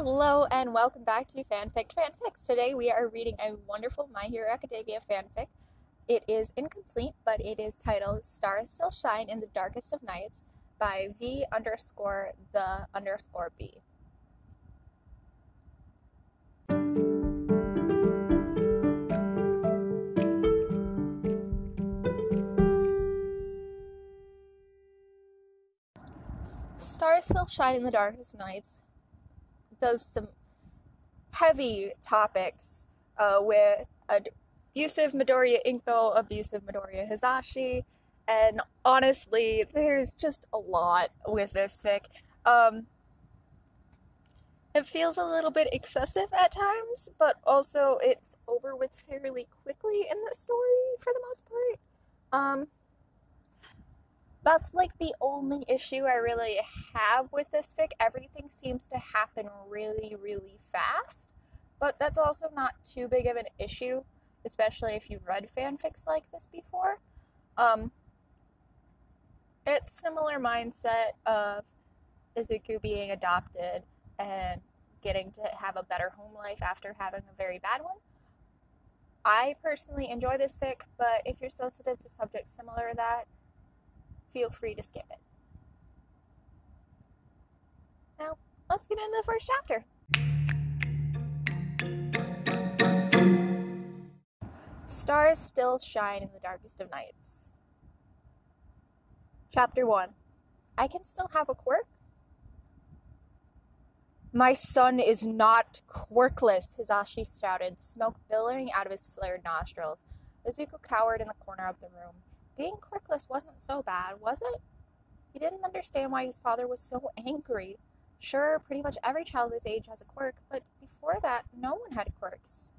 Hello and welcome back to Fanfic Fanfics. Today we are reading a wonderful My Hero Academia fanfic. It is incomplete, but it is titled Stars Still Shine in the Darkest of Nights by V underscore the underscore B. Stars Still Shine in the Darkest of Nights does some heavy topics uh, with abusive Midoriya Inko, abusive Midoriya Hizashi, and honestly, there's just a lot with this fic. Um, it feels a little bit excessive at times, but also it's over with fairly quickly in the story for the most part. Um, that's like the only issue I really have with this fic. Everything seems to happen really, really fast, but that's also not too big of an issue, especially if you've read fanfics like this before. Um, it's similar mindset of Izuku being adopted and getting to have a better home life after having a very bad one. I personally enjoy this fic, but if you're sensitive to subjects similar to that, feel free to skip it. Now, let's get into the first chapter. Stars still shine in the darkest of nights. Chapter 1 I can still have a quirk? My son is not quirkless, Hizashi shouted, smoke billowing out of his flared nostrils. Izuku cowered in the corner of the room. Being quirkless wasn't so bad, was it? He didn't understand why his father was so angry. Sure, pretty much every child his age has a quirk, but before that, no one had quirks.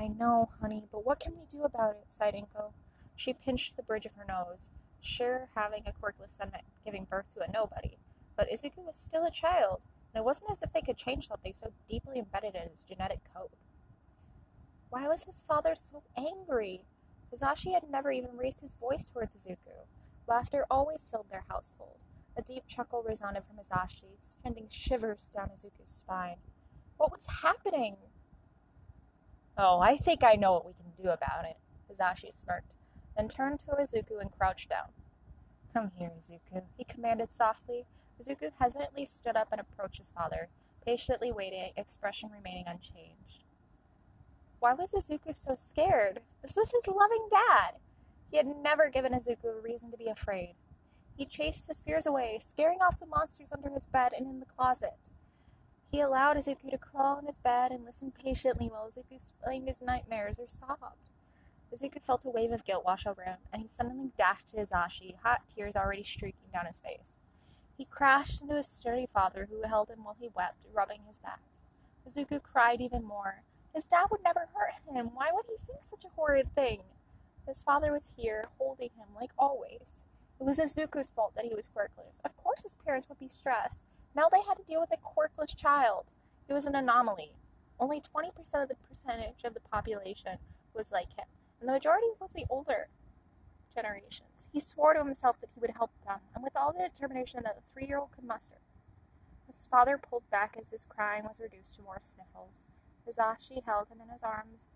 I know, honey, but what can we do about it? sighed Inko. She pinched the bridge of her nose. Sure, having a quirkless son meant giving birth to a nobody, but Izuku was still a child, and it wasn't as if they could change something so deeply embedded in his genetic code. Why was his father so angry? Hizashi had never even raised his voice towards Izuku. Laughter always filled their household. A deep chuckle resounded from Hizashi, sending shivers down Izuku's spine. What was happening? Oh, I think I know what we can do about it, Hizashi smirked, then turned to Izuku and crouched down. Come here, Izuku, he commanded softly. Izuku hesitantly stood up and approached his father, patiently waiting, expression remaining unchanged. Why was Izuku so scared? This was his loving dad. He had never given Izuku a reason to be afraid. He chased his fears away, scaring off the monsters under his bed and in the closet. He allowed Izuku to crawl in his bed and listen patiently while Izuku explained his nightmares or sobbed. Izuku felt a wave of guilt wash over him, and he suddenly dashed to Hizashi, hot tears already streaking down his face. He crashed into his sturdy father, who held him while he wept, rubbing his back. Izuku cried even more, his dad would never hurt him. Why would he think such a horrid thing? His father was here, holding him like always. It was Izuku's fault that he was quirkless. Of course his parents would be stressed. Now they had to deal with a quirkless child. He was an anomaly. Only 20% of the percentage of the population was like him, and the majority was the older generations. He swore to himself that he would help them, and with all the determination that a three year old could muster. His father pulled back as his crying was reduced to more sniffles. Hizashi held him in his arms.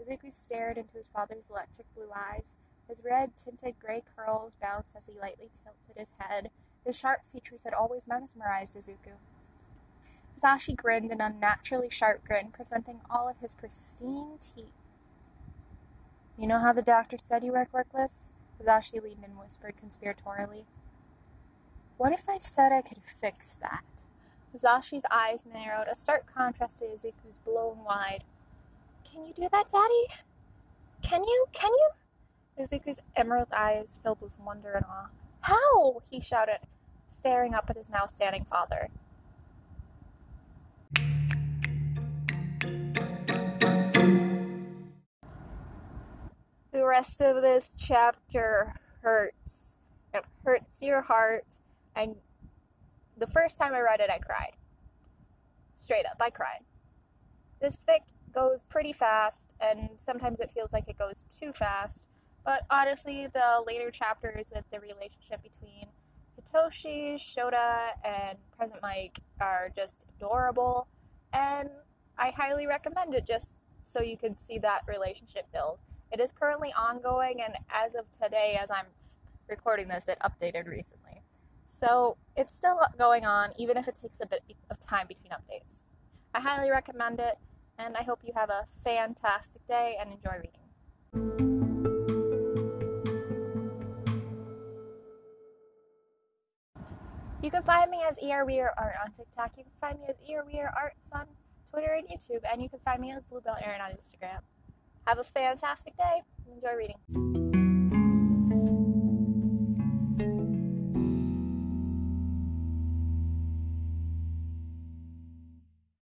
Izuku stared into his father's electric blue eyes. His red tinted gray curls bounced as he lightly tilted his head. His sharp features had always mesmerized Izuku. Hizashi grinned an unnaturally sharp grin, presenting all of his pristine teeth. You know how the doctor said you were quirkless? Hizashi leaned and whispered conspiratorially. What if I said I could fix that? Hizashi's eyes narrowed, a stark contrast to Izuku's blown wide. Can you do that, Daddy? Can you? Can you? Izuku's emerald eyes filled with wonder and awe. How? he shouted, staring up at his now standing father. The rest of this chapter hurts. It hurts your heart, and the first time I read it, I cried. Straight up, I cried. This fic goes pretty fast, and sometimes it feels like it goes too fast. But honestly, the later chapters with the relationship between Hitoshi, Shota, and Present Mike are just adorable, and I highly recommend it just so you can see that relationship build. It is currently ongoing, and as of today, as I'm recording this, it updated recently. So it's still going on, even if it takes a bit of time between updates. I highly recommend it, and I hope you have a fantastic day and enjoy reading. You can find me as ERWeir Art on TikTok. You can find me as ERWeir Arts on Twitter and YouTube, and you can find me as Bluebell Aaron on Instagram. Have a fantastic day. And enjoy reading.